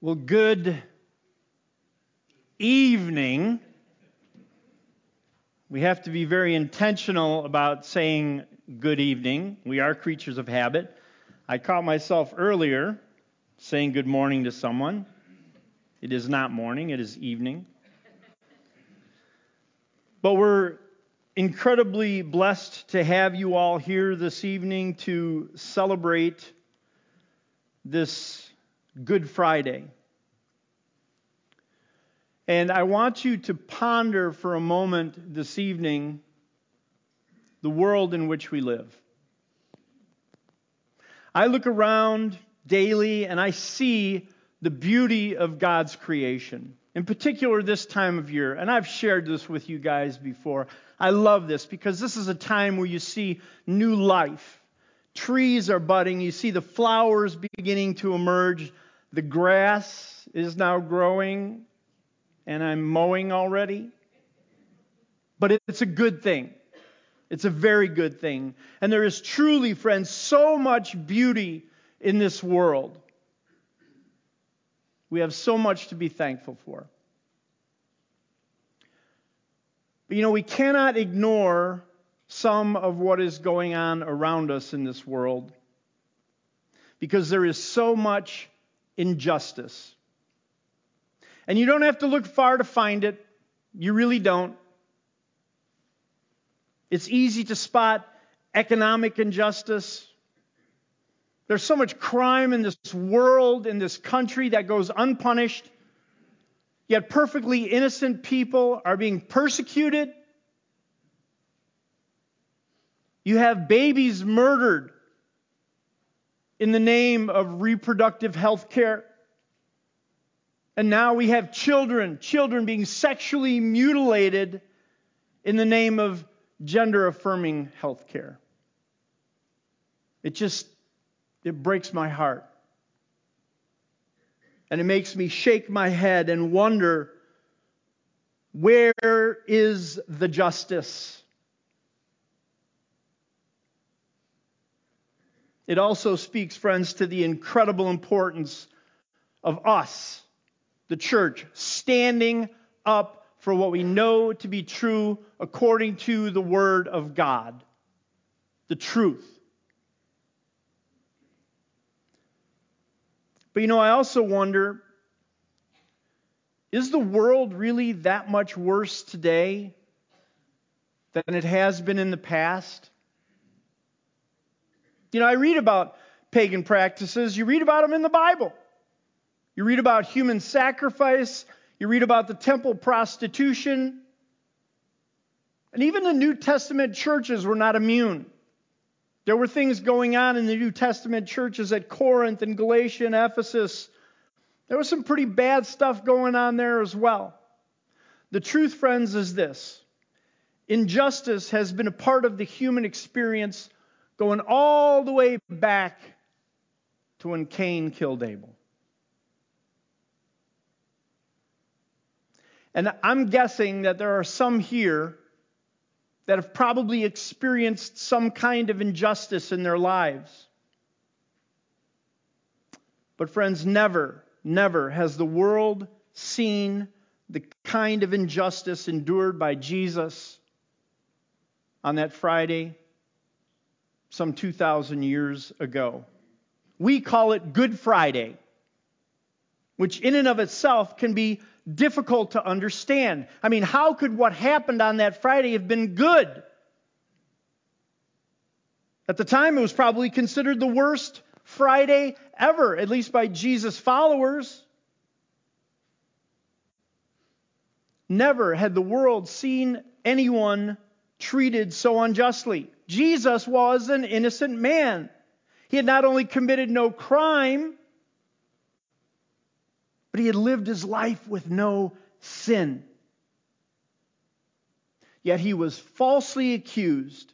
Well, good evening. We have to be very intentional about saying good evening. We are creatures of habit. I caught myself earlier saying good morning to someone. It is not morning, it is evening. But we're incredibly blessed to have you all here this evening to celebrate this Good Friday. And I want you to ponder for a moment this evening the world in which we live. I look around daily and I see the beauty of God's creation, in particular this time of year. And I've shared this with you guys before. I love this because this is a time where you see new life. Trees are budding, you see the flowers beginning to emerge, the grass is now growing, and I'm mowing already. But it's a good thing. It's a very good thing. And there is truly, friends, so much beauty in this world. We have so much to be thankful for. But you know, we cannot ignore some of what is going on around us in this world because there is so much injustice. And you don't have to look far to find it. You really don't. It's easy to spot economic injustice. There's so much crime in this world, in this country, that goes unpunished. Yet perfectly innocent people are being persecuted. You have babies murdered in the name of reproductive health care. And now we have children, children being sexually mutilated in the name of gender affirming health care. It just it breaks my heart. And it makes me shake my head and wonder where is the justice? It also speaks, friends, to the incredible importance of us, the church, standing up for what we know to be true according to the Word of God, the truth. But you know, I also wonder is the world really that much worse today than it has been in the past? You know, I read about pagan practices, you read about them in the Bible. You read about human sacrifice, you read about the temple prostitution. And even the New Testament churches were not immune. There were things going on in the New Testament churches at Corinth and Galatia and Ephesus. There was some pretty bad stuff going on there as well. The truth, friends, is this injustice has been a part of the human experience going all the way back to when Cain killed Abel. And I'm guessing that there are some here that have probably experienced some kind of injustice in their lives. But, friends, never, never has the world seen the kind of injustice endured by Jesus on that Friday some 2,000 years ago. We call it Good Friday, which in and of itself can be difficult to understand. I mean, how could what happened on that Friday have been good? At the time, it was probably considered the worst Friday ever, at least by Jesus' followers. Never had the world seen anyone treated so unjustly. Jesus was an innocent man. He had not only committed no crime, but he had lived his life with no sin. Yet he was falsely accused.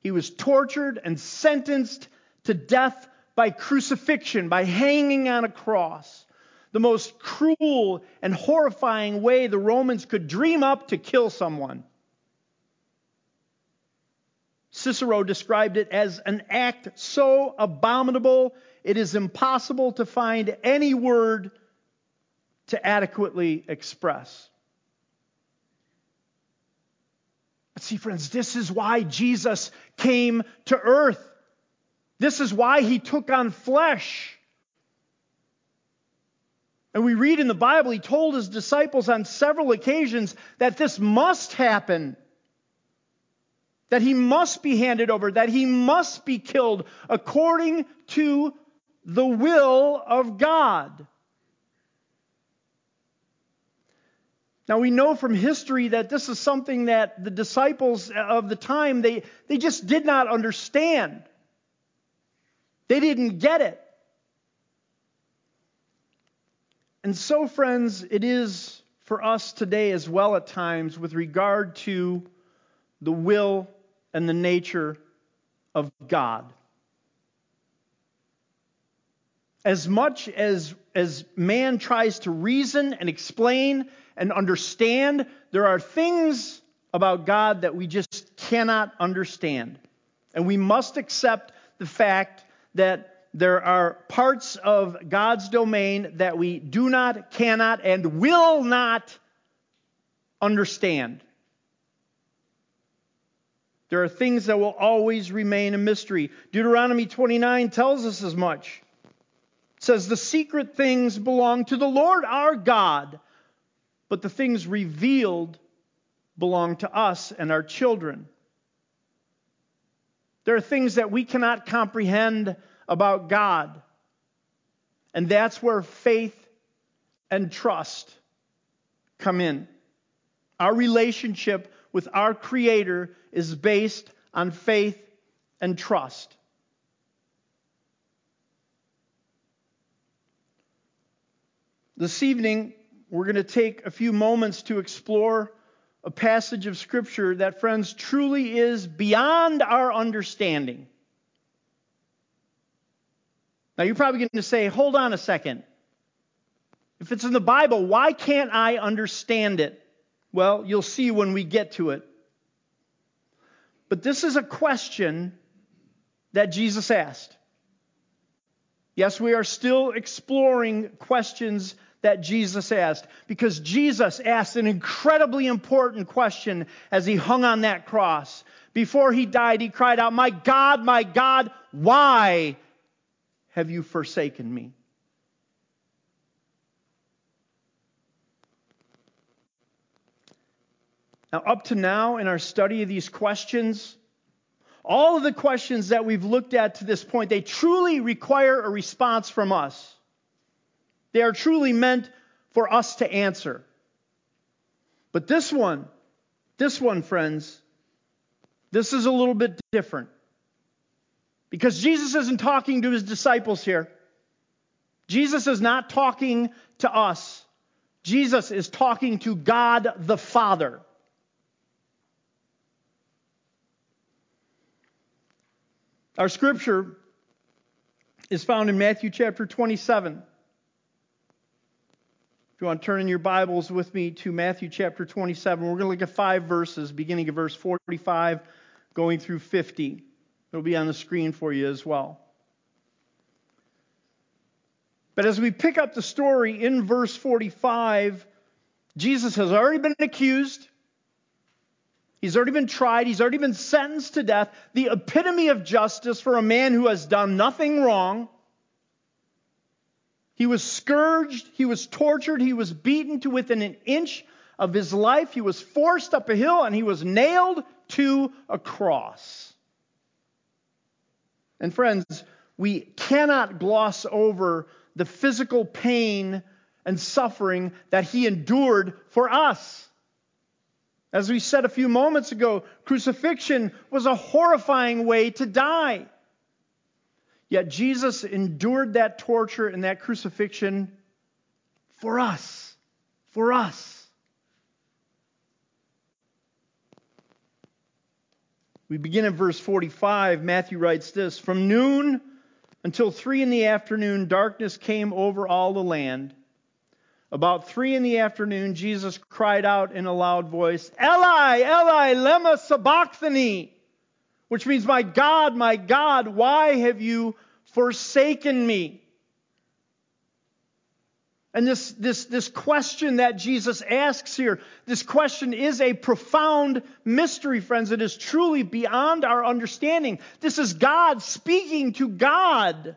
He was tortured and sentenced to death by crucifixion, by hanging on a cross. The most cruel and horrifying way the Romans could dream up to kill someone. Cicero described it as an act so abominable it is impossible to find any word to adequately express. But see, friends, this is why Jesus came to earth. This is why he took on flesh. And we read in the Bible, he told his disciples on several occasions that this must happen. That he must be handed over, that he must be killed according to the will of God. Now we know from history that this is something that the disciples of the time they, they just did not understand. They didn't get it. And so, friends, it is for us today as well at times with regard to the will and the nature of God. As much as, as man tries to reason and explain and understand, there are things about God that we just cannot understand. And we must accept the fact that there are parts of God's domain that we do not, cannot, and will not understand. There are things that will always remain a mystery. Deuteronomy 29 tells us as much. It says, The secret things belong to the Lord our God, but the things revealed belong to us and our children. There are things that we cannot comprehend about God. And that's where faith and trust come in. Our relationship with our Creator is based on faith and trust. This evening, we're going to take a few moments to explore a passage of Scripture that, friends, truly is beyond our understanding. Now, you're probably going to say, hold on a second. If it's in the Bible, why can't I understand it? Well, you'll see when we get to it. But this is a question that Jesus asked. Yes, we are still exploring questions that Jesus asked because Jesus asked an incredibly important question as he hung on that cross. Before he died, he cried out, My God, my God, why have you forsaken me? Now, up to now in our study of these questions, all of the questions that we've looked at to this point, they truly require a response from us. They are truly meant for us to answer. But this one, this one, friends, this is a little bit different. Because Jesus isn't talking to his disciples here. Jesus is not talking to us. Jesus is talking to God the Father. Our scripture is found in Matthew chapter 27. If you want to turn in your Bibles with me to Matthew chapter 27, we're going to look at five verses, beginning of verse 45, going through 50. It'll be on the screen for you as well. But as we pick up the story in verse 45, Jesus has already been accused. He's already been tried. He's already been sentenced to death. The epitome of justice for a man who has done nothing wrong. He was scourged. He was tortured. He was beaten to within an inch of his life. He was forced up a hill and he was nailed to a cross. And friends, we cannot gloss over the physical pain and suffering that he endured for us. As we said a few moments ago, crucifixion was a horrifying way to die. Yet Jesus endured that torture and that crucifixion for us. For us. We begin in verse 45. Matthew writes this From noon until three in the afternoon, darkness came over all the land. About three in the afternoon, Jesus cried out in a loud voice, Eli, Eli, lema sabachthani, which means, My God, my God, why have you forsaken me? And this, this, this question that Jesus asks here, this question is a profound mystery, friends. It is truly beyond our understanding. This is God speaking to God.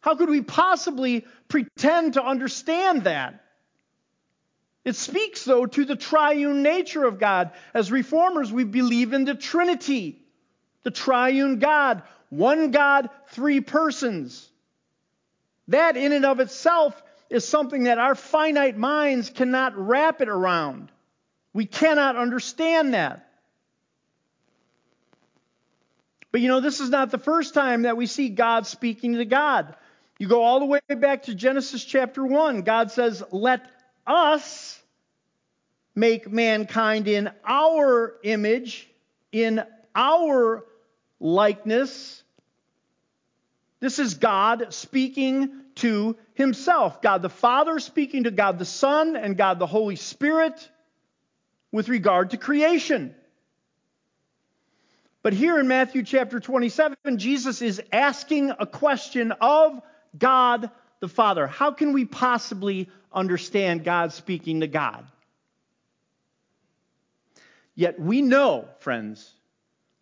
How could we possibly pretend to understand that? It speaks, though, to the triune nature of God. As reformers, we believe in the Trinity, the triune God, one God, three persons. That, in and of itself, is something that our finite minds cannot wrap it around. We cannot understand that. But you know, this is not the first time that we see God speaking to God. You go all the way back to Genesis chapter 1. God says, Let us make mankind in our image, in our likeness. This is God speaking to himself. God the Father speaking to God the Son and God the Holy Spirit with regard to creation. But here in Matthew chapter 27, Jesus is asking a question of God the Father. How can we possibly understand God speaking to God? Yet we know, friends,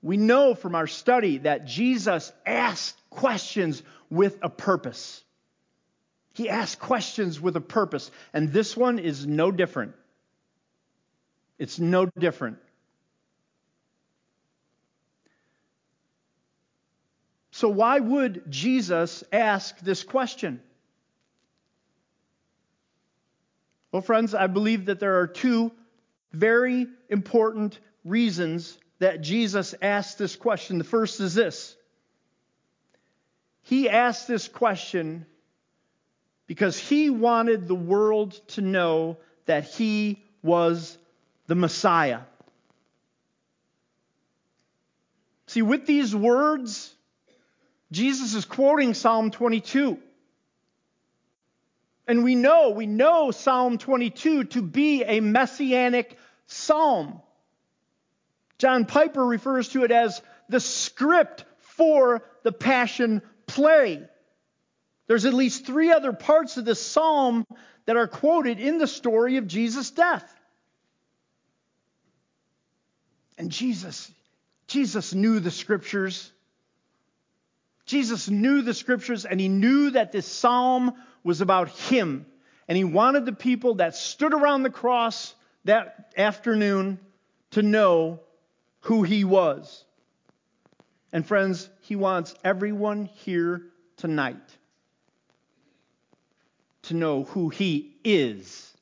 we know from our study that Jesus asked questions with a purpose. He asked questions with a purpose. And this one is no different. It's no different. So, why would Jesus ask this question? Well, friends, I believe that there are two very important reasons that Jesus asked this question. The first is this He asked this question because he wanted the world to know that he was the Messiah. See, with these words, Jesus is quoting Psalm 22. And we know, we know Psalm 22 to be a messianic psalm. John Piper refers to it as the script for the Passion play. There's at least three other parts of this psalm that are quoted in the story of Jesus' death. And Jesus, Jesus knew the scriptures. Jesus knew the scriptures and he knew that this psalm was about him. And he wanted the people that stood around the cross that afternoon to know who he was. And friends, he wants everyone here tonight to know who he is.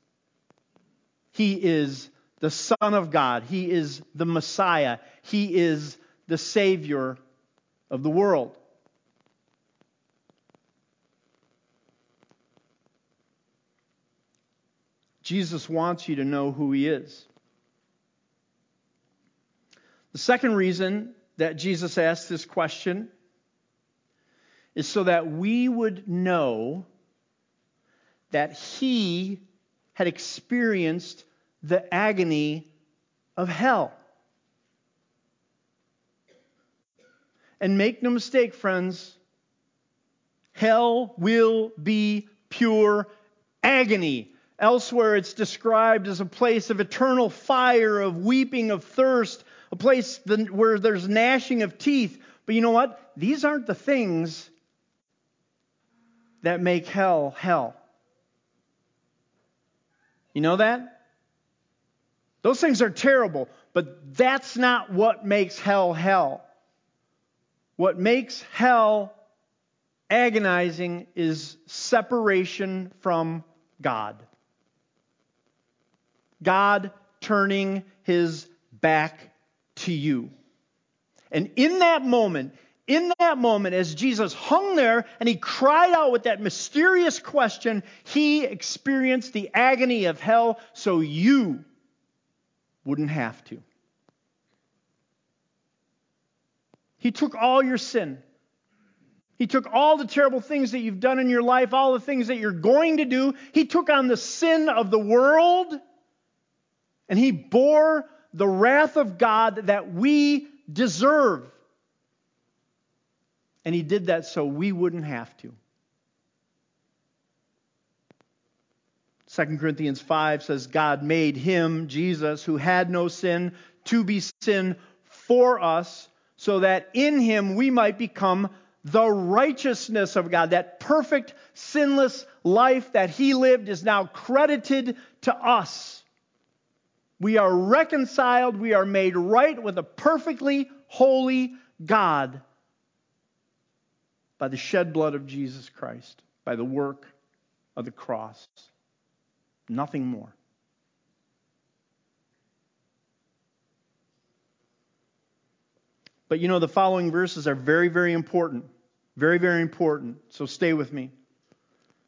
He is the Son of God, he is the Messiah, he is the Savior of the world. Jesus wants you to know who he is. The second reason that Jesus asked this question is so that we would know that he had experienced the agony of hell. And make no mistake, friends, hell will be pure agony. Elsewhere, it's described as a place of eternal fire, of weeping, of thirst, a place where there's gnashing of teeth. But you know what? These aren't the things that make hell hell. You know that? Those things are terrible, but that's not what makes hell hell. What makes hell agonizing is separation from God. God turning his back to you. And in that moment, in that moment, as Jesus hung there and he cried out with that mysterious question, he experienced the agony of hell so you wouldn't have to. He took all your sin. He took all the terrible things that you've done in your life, all the things that you're going to do. He took on the sin of the world and he bore the wrath of God that we deserve. And he did that so we wouldn't have to. 2 Corinthians 5 says, God made him, Jesus, who had no sin, to be sin for us, so that in him we might become the righteousness of God. That perfect, sinless life that he lived is now credited to us. We are reconciled, we are made right with a perfectly holy God by the shed blood of Jesus Christ, by the work of the cross. Nothing more. But you know, the following verses are very, very important. Very, very important. So stay with me.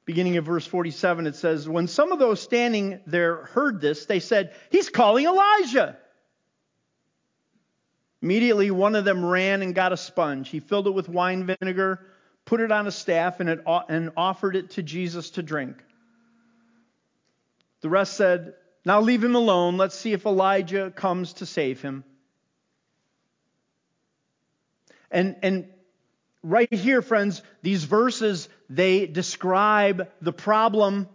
Beginning of verse 47, it says, When some of those standing there heard this, they said, He's calling Elijah. Immediately, one of them ran and got a sponge. He filled it with wine vinegar, put it on a staff, and, it, and offered it to Jesus to drink. The rest said, Now leave him alone. Let's see if Elijah comes to save him. And, and right here, friends, these verses, they describe the problem.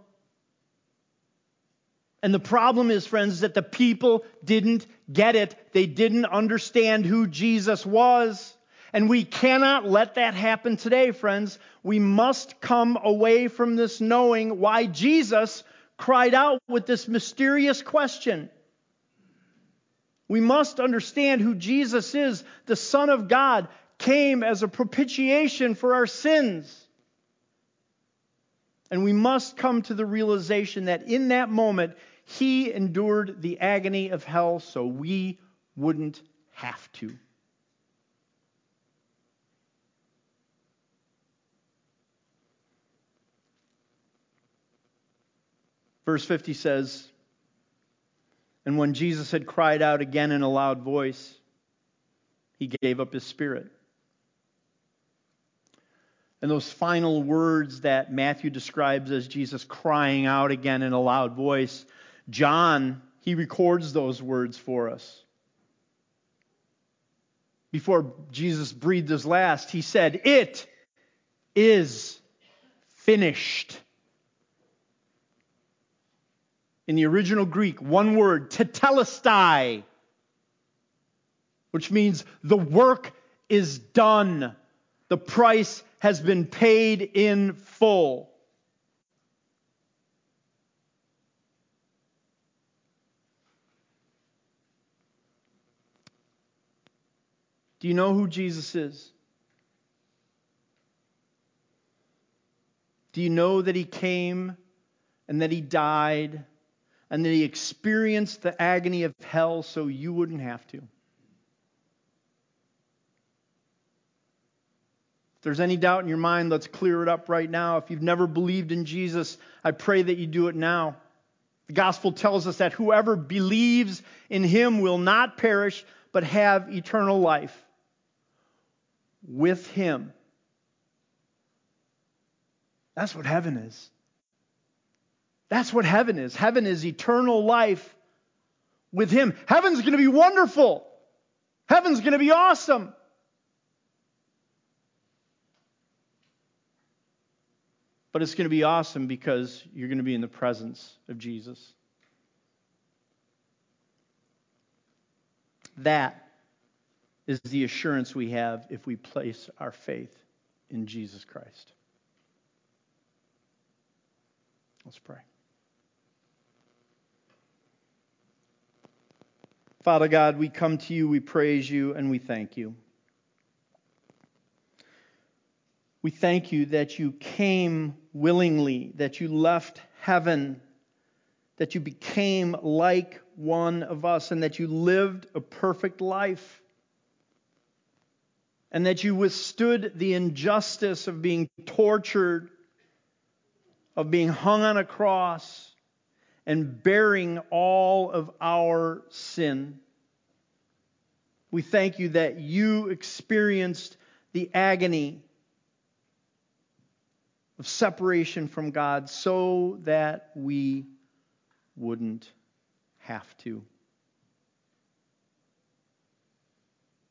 And the problem is, friends, that the people didn't get it. They didn't understand who Jesus was. And we cannot let that happen today, friends. We must come away from this knowing why Jesus cried out with this mysterious question. We must understand who Jesus is, the Son of God, came as a propitiation for our sins. And we must come to the realization that in that moment, he endured the agony of hell so we wouldn't have to. Verse 50 says, And when Jesus had cried out again in a loud voice, he gave up his spirit. And those final words that Matthew describes as Jesus crying out again in a loud voice, John, he records those words for us. Before Jesus breathed his last, he said, It is finished. In the original Greek, one word, tetelestai, which means the work is done. The price has been paid in full. Do you know who Jesus is? Do you know that he came and that he died and that he experienced the agony of hell so you wouldn't have to? If there's any doubt in your mind, let's clear it up right now. If you've never believed in Jesus, I pray that you do it now. The gospel tells us that whoever believes in him will not perish, but have eternal life with him. That's what heaven is. That's what heaven is. Heaven is eternal life with him. Heaven's going to be wonderful. Heaven's going to be awesome. But it's going to be awesome because you're going to be in the presence of Jesus. That is the assurance we have if we place our faith in Jesus Christ. Let's pray. Father God, we come to you, we praise you, and we thank you. We thank you that you came willingly, that you left heaven, that you became like one of us, and that you lived a perfect life, and that you withstood the injustice of being tortured, of being hung on a cross, and bearing all of our sin. We thank you that you experienced the agony of separation from God so that we wouldn't have to.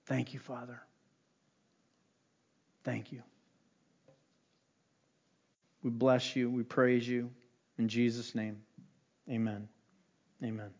Thank you, Father. Thank Thank you. We bless you. We praise you. In Jesus' name, amen. Amen.